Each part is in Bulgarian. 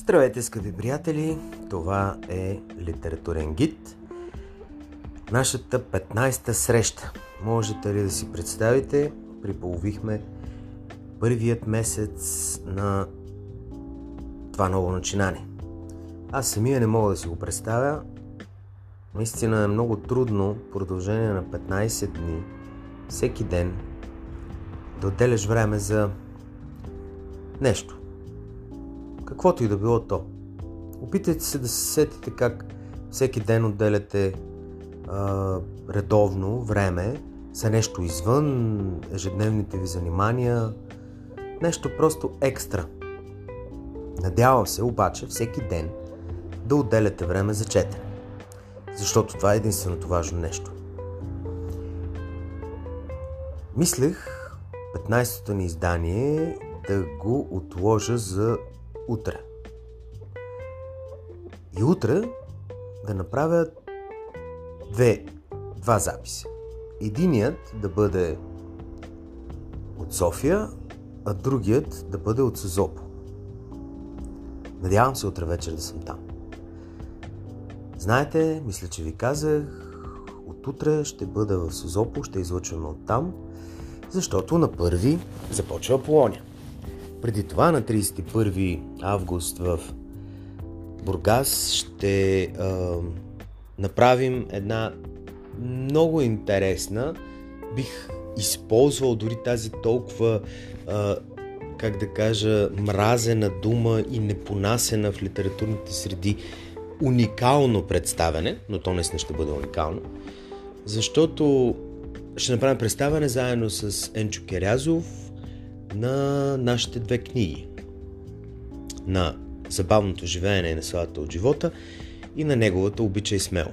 Здравейте, скъпи приятели! Това е Литературен гид. Нашата 15-та среща. Можете ли да си представите? Приполовихме първият месец на това ново начинание. Аз самия не мога да си го представя. Наистина е много трудно в продължение на 15 дни, всеки ден, да отделяш време за нещо каквото и да било то. Опитайте се да се сетите как всеки ден отделяте а, редовно време за нещо извън ежедневните ви занимания, нещо просто екстра. Надявам се обаче всеки ден да отделяте време за четене, защото това е единственото важно нещо. Мислех 15-то ни издание да го отложа за утре. И утре да направя две, два записа. Единият да бъде от София, а другият да бъде от Созопо. Надявам се утре вечер да съм там. Знаете, мисля, че ви казах, от утре ще бъда в Созопо, ще излъчваме от там, защото на първи започва Полония. Преди това на 31 август в Бургас ще а, направим една много интересна, бих използвал дори тази толкова, а, как да кажа, мразена дума и непонасена в литературните среди уникално представяне, но то не ще бъде уникално, защото ще направим представяне заедно с Енчо Керязов, на нашите две книги. На Забавното живеене и насладата от живота и на неговата Обичай смел.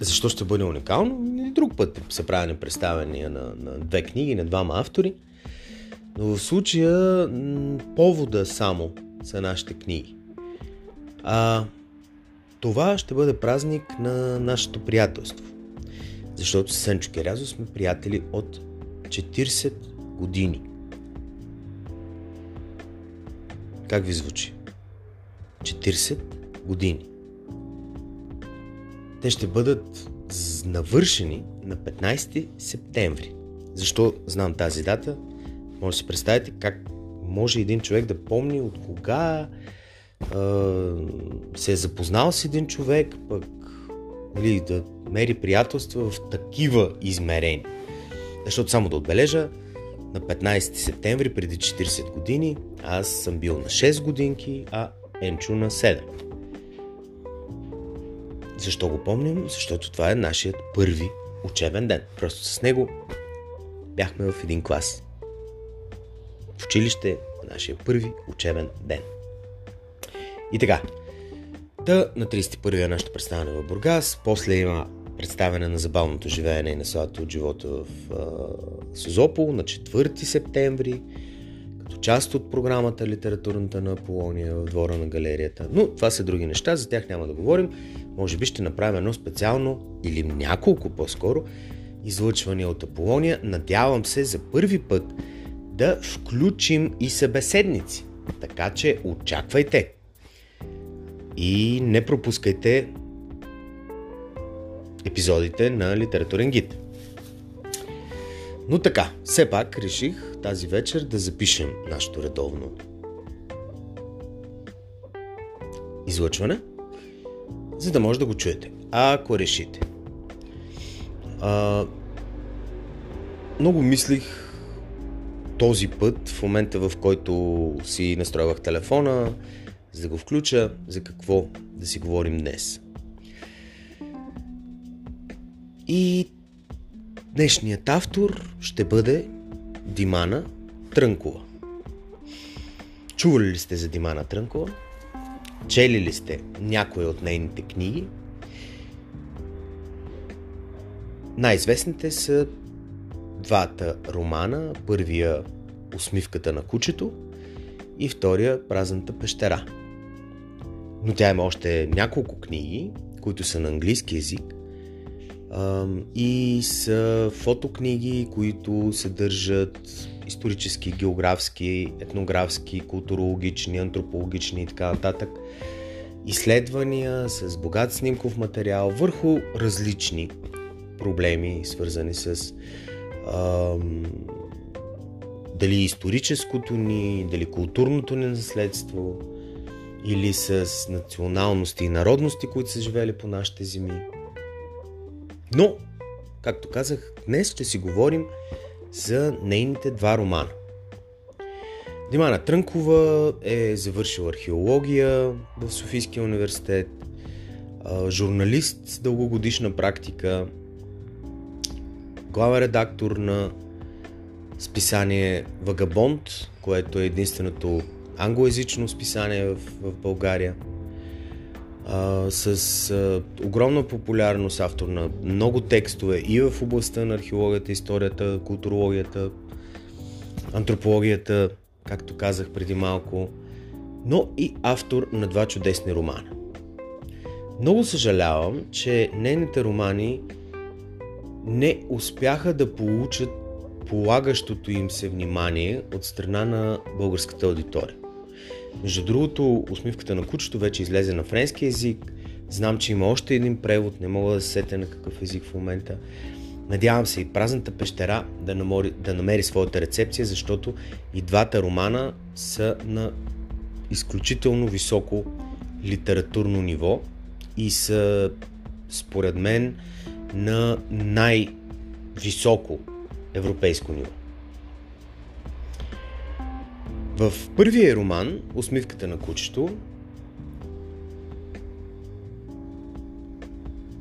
Защо ще бъде уникално? И друг път са правени представения на, на две книги, на двама автори. Но в случая повода само са нашите книги. А това ще бъде празник на нашето приятелство. Защото с Сенчо Керязо сме приятели от 40 години. Как ви звучи? 40 години. Те ще бъдат навършени на 15 септември. Защо знам тази дата? Може да си представите как може един човек да помни от кога е, се е запознал с един човек, пък или да мери приятелства в такива измерения. Защото само да отбележа, на 15 септември преди 40 години аз съм бил на 6 годинки, а Енчо на 7. Защо го помним? Защото това е нашият първи учебен ден. Просто с него бяхме в един клас. В училище нашия първи учебен ден. И така, Та на 31 е нашето представяне в Бургас, после има представяне на забавното живеене и насладата от живота в а, Созопол на 4 септември, като част от програмата Литературната на Аполония в двора на галерията. Но това са други неща, за тях няма да говорим. Може би ще направим едно специално или няколко по-скоро излъчвания от Аполония. Надявам се за първи път да включим и събеседници. Така че очаквайте! И не пропускайте епизодите на Литературен гид. Но така, все пак реших тази вечер да запишем нашето редовно излъчване, за да може да го чуете, ако решите. А, много мислих този път, в момента в който си настройвах телефона, за да го включа, за какво да си говорим днес. И днешният автор ще бъде Димана Трънкова. Чували ли сте за Димана Трънкова? Чели ли сте някои от нейните книги? Най-известните са двата романа. Първия Усмивката на кучето и втория Празната пещера. Но тя има още няколко книги, които са на английски язик – и са фотокниги, които съдържат исторически, географски, етнографски, културологични, антропологични и така нататък. Изследвания с богат снимков материал върху различни проблеми, свързани с ам, дали историческото ни, дали културното ни наследство, или с националности и народности, които са живели по нашите земи. Но, както казах, днес ще си говорим за нейните два романа. Димана Трънкова е завършила археология в Софийския университет, журналист с дългогодишна практика, главен редактор на списание Вагабонд, което е единственото англоязично списание в, в България. С а, огромна популярност, автор на много текстове и в областта на археологията, историята, културологията, антропологията, както казах преди малко, но и автор на два чудесни романа. Много съжалявам, че нейните романи не успяха да получат полагащото им се внимание от страна на българската аудитория. Между другото, усмивката на кучето вече излезе на френски язик. Знам, че има още един превод, не мога да се сетя на какъв език в момента. Надявам се и празната пещера да намери, да намери своята рецепция, защото и двата романа са на изключително високо литературно ниво и са, според мен, на най-високо европейско ниво. В първия роман, Усмивката на кучето,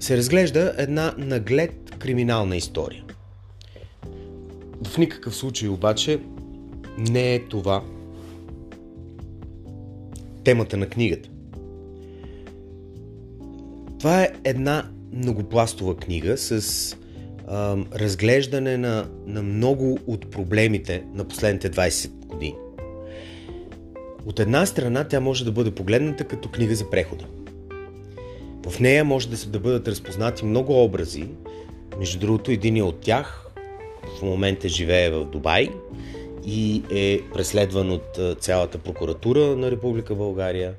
се разглежда една наглед криминална история. В никакъв случай обаче не е това темата на книгата. Това е една многопластова книга с а, разглеждане на, на много от проблемите на последните 20 години. От една страна тя може да бъде погледната като книга за прехода. В нея може да, се, да бъдат разпознати много образи. Между другото, един от тях в момента живее в Дубай и е преследван от цялата прокуратура на Република България,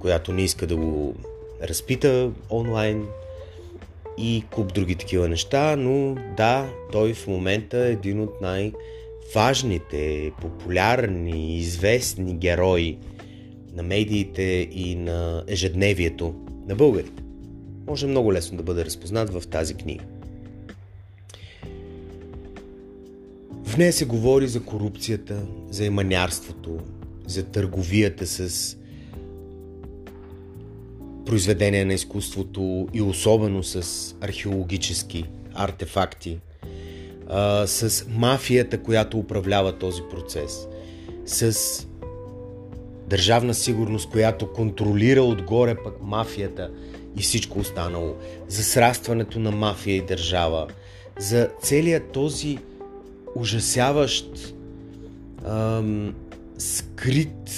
която не иска да го разпита онлайн и куп други такива неща, но да, той в момента е един от най- важните, популярни, известни герои на медиите и на ежедневието на българите. Може много лесно да бъде разпознат в тази книга. В нея се говори за корупцията, за еманярството, за търговията с произведения на изкуството и особено с археологически артефакти – а, с мафията, която управлява този процес, с държавна сигурност, която контролира отгоре пък мафията и всичко останало, за срастването на мафия и държава, за целият този ужасяващ ам, скрит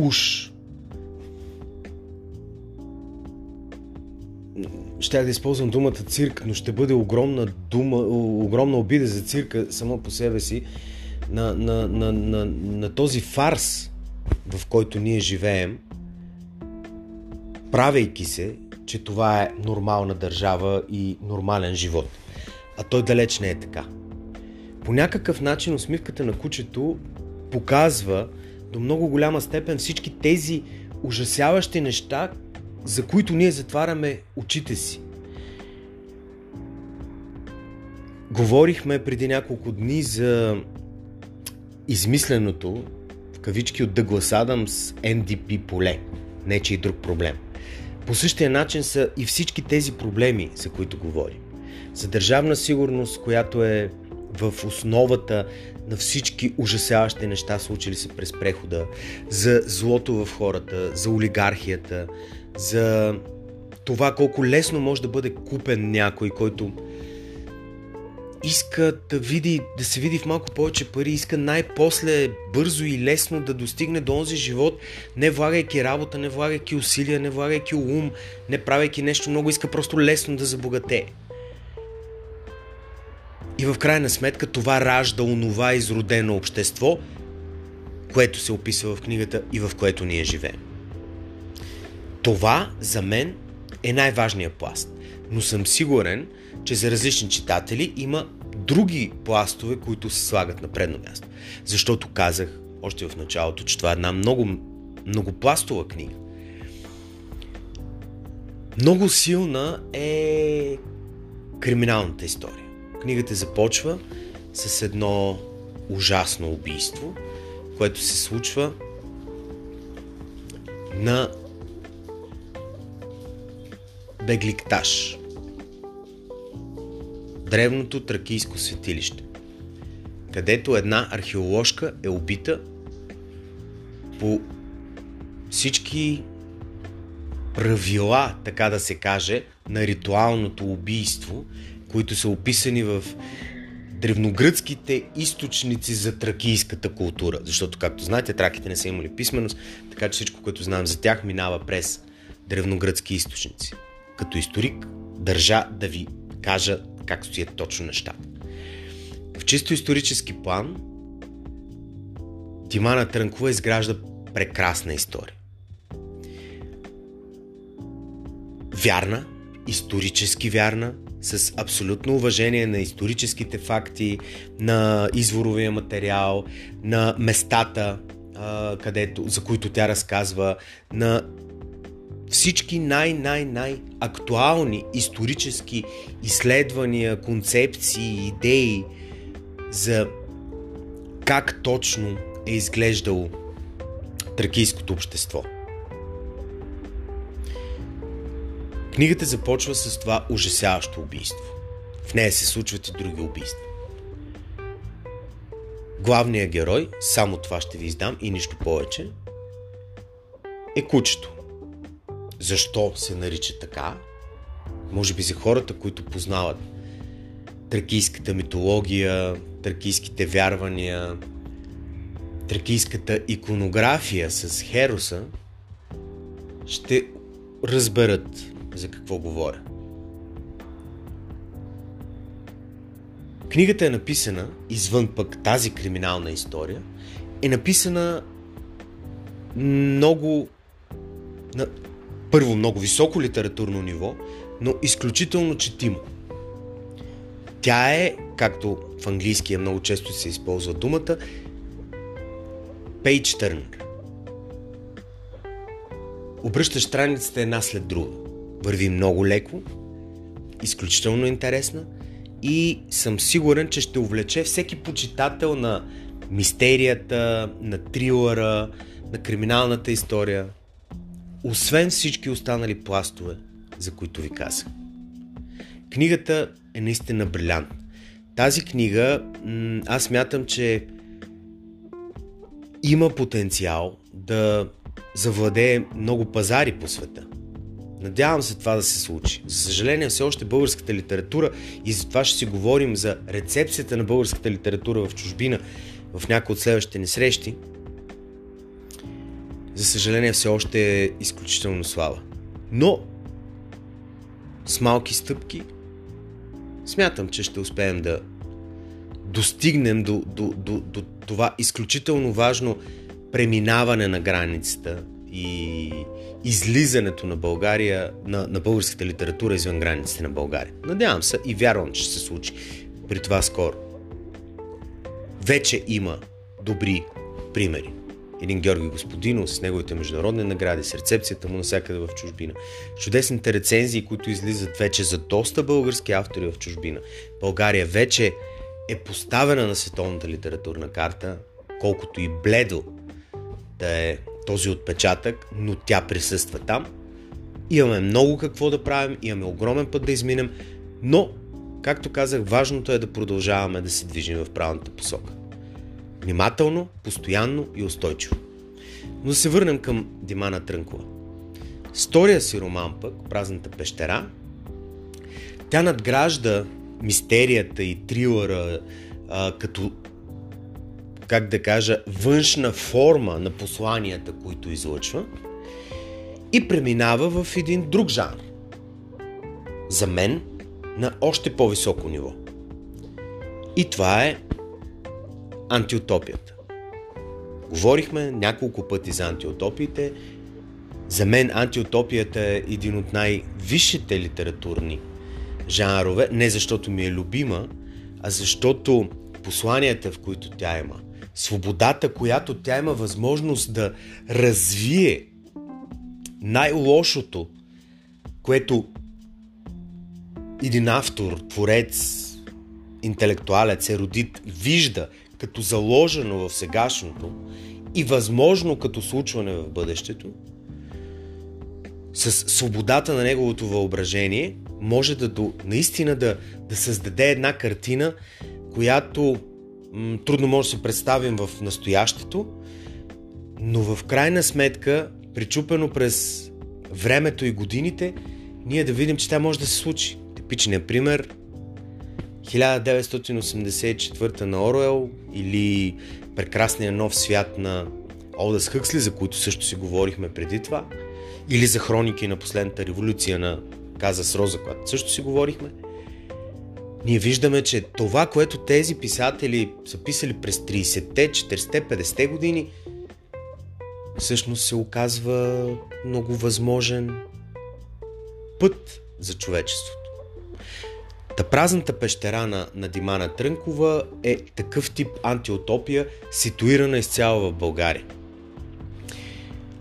уж щях да използвам думата цирк, но ще бъде огромна, дума, огромна обида за цирка само по себе си, на, на, на, на, на този фарс, в който ние живеем, правейки се, че това е нормална държава и нормален живот. А той далеч не е така. По някакъв начин усмивката на кучето показва до много голяма степен всички тези ужасяващи неща, за които ние затваряме очите си. Говорихме преди няколко дни за измисленото в кавички от Дъглас Адамс NDP поле, не че и друг проблем. По същия начин са и всички тези проблеми, за които говорим. За държавна сигурност, която е в основата на всички ужасяващи неща, случили се през прехода, за злото в хората, за олигархията, за това колко лесно може да бъде купен някой, който иска да, види, да се види в малко повече пари, иска най-после бързо и лесно да достигне до онзи живот, не влагайки работа, не влагайки усилия, не влагайки ум, не правейки нещо много, иска просто лесно да забогате. И в крайна сметка това ражда онова изродено общество, което се описва в книгата и в което ние живеем. Това за мен е най-важният пласт. Но съм сигурен, че за различни читатели има други пластове, които се слагат на предно място. Защото казах още в началото, че това е една много многопластова книга. Много силна е криминалната история. Книгата започва с едно ужасно убийство, което се случва на Бегликташ. Древното тракийско светилище, където една археоложка е убита по всички правила, така да се каже, на ритуалното убийство, които са описани в древногръцките източници за тракийската култура. Защото, както знаете, траките не са имали писменост, така че всичко, което знаем за тях, минава през древногръцки източници. Като историк държа да ви кажа как стоят точно нещата. В чисто исторически план Тимана Трънкова изгражда прекрасна история. Вярна, исторически вярна, с абсолютно уважение на историческите факти, на изворовия материал, на местата, където, за които тя разказва, на всички най-най-най актуални исторически изследвания, концепции, идеи за как точно е изглеждало тракийското общество. Книгата започва с това ужасяващо убийство. В нея се случват и други убийства. Главният герой, само това ще ви издам и нищо повече, е кучето. Защо се нарича така? Може би за хората, които познават тракийската митология, тракийските вярвания, тракийската иконография с Хероса, ще разберат за какво говоря. Книгата е написана, извън пък тази криминална история, е написана много първо много високо литературно ниво, но изключително четимо. Тя е, както в английския много често се използва думата, page turner. Обръщаш страницата една след друга. Върви много леко, изключително интересна и съм сигурен, че ще увлече всеки почитател на мистерията, на трилъра, на криминалната история, освен всички останали пластове, за които ви казах. Книгата е наистина брилянтна. Тази книга, аз мятам, че има потенциал да завладее много пазари по света. Надявам се това да се случи. За съжаление, все още българската литература и за това ще си говорим за рецепцията на българската литература в чужбина в някои от следващите ни срещи. За съжаление, все още е изключително слаба. Но с малки стъпки смятам, че ще успеем да достигнем до, до, до, до това изключително важно преминаване на границата и излизането на България, на, на българската литература извън границите на България. Надявам се и вярвам, че ще се случи при това скоро. Вече има добри примери. Един Георги Господинов с неговите международни награди, с рецепцията му навсякъде в чужбина. Чудесните рецензии, които излизат вече за доста български автори в чужбина. България вече е поставена на световната литературна карта, колкото и бледо да е този отпечатък, но тя присъства там. Имаме много какво да правим, имаме огромен път да изминем, но, както казах, важното е да продължаваме да се движим в правилната посока. Внимателно, постоянно и устойчиво. Но да се върнем към Димана Трънкова. Стория си роман пък, Празната пещера, тя надгражда мистерията и трилъра а, като как да кажа, външна форма на посланията, които излъчва и преминава в един друг жанр. За мен на още по-високо ниво. И това е антиутопията. Говорихме няколко пъти за антиутопиите. За мен антиутопията е един от най-висшите литературни жанрове, не защото ми е любима, а защото посланията, в които тя има, свободата, която тя има възможност да развие най-лошото, което един автор, творец, интелектуалец, еродит вижда като заложено в сегашното и възможно като случване в бъдещето, с свободата на неговото въображение, може да до, наистина да, да създаде една картина, която м- трудно може да се представим в настоящето, но в крайна сметка, причупено през времето и годините, ние да видим, че тя може да се случи. Типичният пример 1984 на Оруел или Прекрасния нов свят на Олдъс Хъксли, за които също си говорихме преди това, или за хроники на последната революция на Каза с Роза, която също си говорихме, ние виждаме, че това, което тези писатели са писали през 30-те, 40-те, 50-те години, всъщност се оказва много възможен път за човечеството. Та празната пещера на, на Димана Трънкова е такъв тип антиутопия, ситуирана изцяло в България.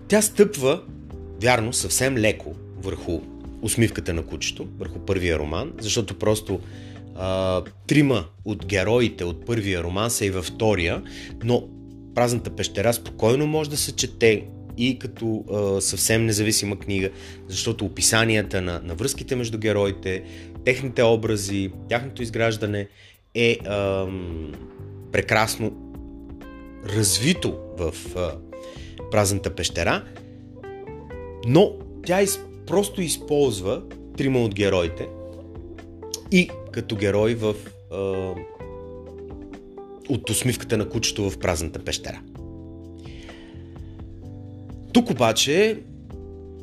Тя стъпва, вярно, съвсем леко върху усмивката на кучето, върху първия роман, защото просто а, трима от героите от първия роман са и във втория, но Празната пещера спокойно може да се чете и като а, съвсем независима книга, защото описанията на, на връзките между героите, техните образи, тяхното изграждане е а, прекрасно развито в а, Празната пещера, но тя из, просто използва трима от героите и като герой в а, от усмивката на кучето в празната пещера. Тук обаче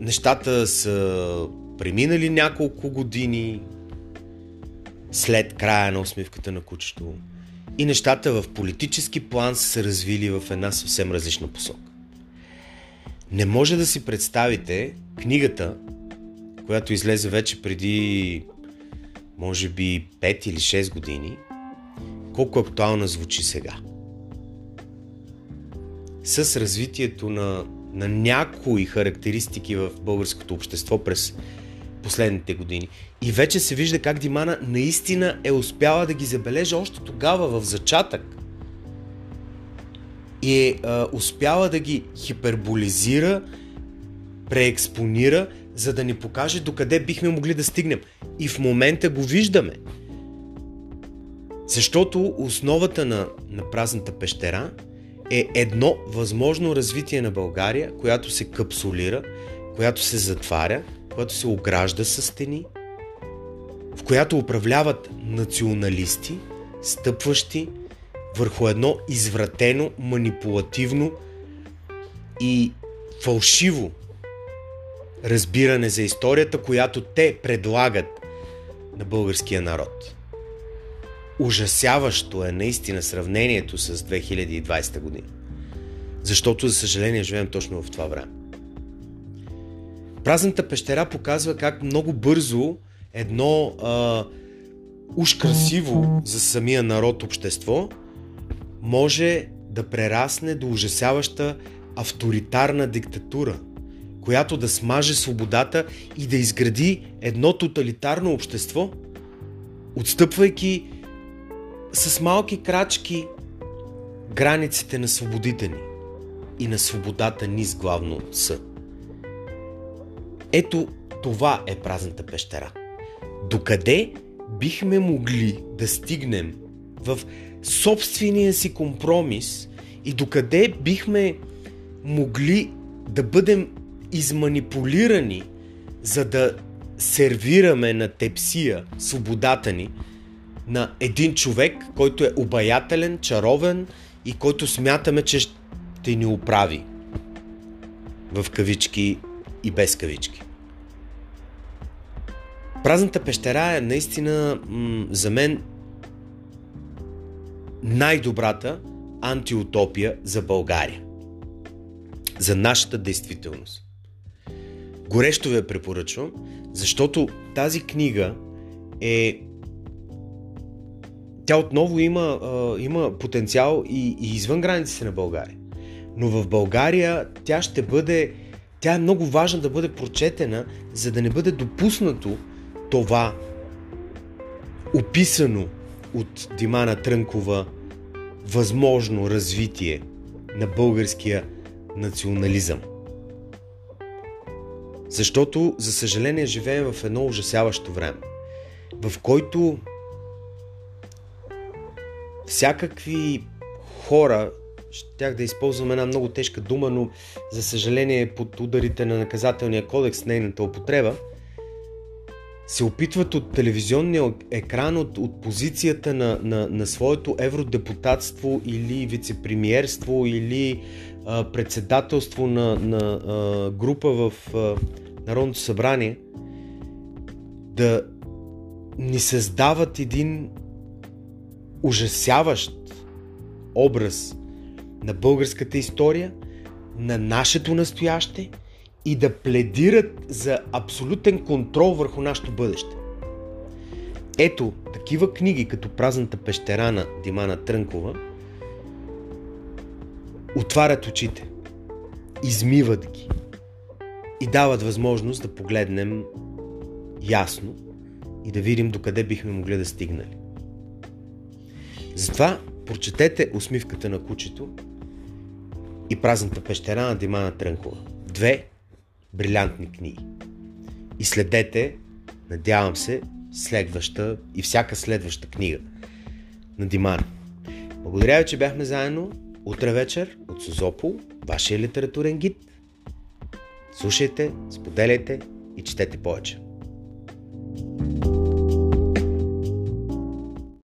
нещата са преминали няколко години след края на усмивката на кучето и нещата в политически план са се развили в една съвсем различна посока. Не може да си представите книгата, която излезе вече преди може би 5 или 6 години, колко актуална звучи сега. С развитието на на някои характеристики в българското общество през последните години. И вече се вижда как Димана наистина е успяла да ги забележи още тогава в зачатък. И е а, успяла да ги хиперболизира, преекспонира, за да ни покаже докъде бихме могли да стигнем. И в момента го виждаме. Защото основата на, на празната пещера е едно възможно развитие на България, която се капсулира, която се затваря, която се огражда с стени, в която управляват националисти, стъпващи върху едно извратено, манипулативно и фалшиво разбиране за историята, която те предлагат на българския народ. Ужасяващо е наистина сравнението с 2020 година. Защото, за съжаление, живеем точно в това време. Празната пещера показва как много бързо едно а, уж красиво за самия народ общество може да прерасне до ужасяваща авторитарна диктатура, която да смаже свободата и да изгради едно тоталитарно общество, отстъпвайки с малки крачки границите на свободите ни и на свободата ни с главно С. Ето това е празната пещера. Докъде бихме могли да стигнем в собствения си компромис и докъде бихме могли да бъдем изманипулирани, за да сервираме на тепсия свободата ни – на един човек, който е обаятелен, чаровен и който смятаме, че ще ни оправи. В кавички и без кавички. Празната пещера е наистина м- за мен най-добрата антиутопия за България. За нашата действителност. Горещо ви я препоръчвам, защото тази книга е тя отново има, а, има потенциал и, и извън границите на България. Но в България тя ще бъде, тя е много важна да бъде прочетена, за да не бъде допуснато това описано от Димана Трънкова възможно развитие на българския национализъм. Защото, за съжаление, живеем в едно ужасяващо време, в който всякакви хора, щях да използвам една много тежка дума, но за съжаление под ударите на наказателния кодекс, нейната употреба, се опитват от телевизионния екран, от, от позицията на, на, на своето евродепутатство или вице-премьерство или а, председателство на, на а, група в а, Народното събрание да ни създават един ужасяващ образ на българската история, на нашето настояще и да пледират за абсолютен контрол върху нашето бъдеще. Ето, такива книги като Празната пещера на Димана Трънкова отварят очите, измиват ги и дават възможност да погледнем ясно и да видим докъде бихме могли да стигнали. Затова прочетете усмивката на кучето и празната пещера на Димана Трънкова. Две брилянтни книги. И следете, надявам се, следваща и всяка следваща книга на Димана. Благодаря ви, че бяхме заедно. Утре вечер от Созопол, вашия литературен гид. Слушайте, споделяйте и четете повече. thank you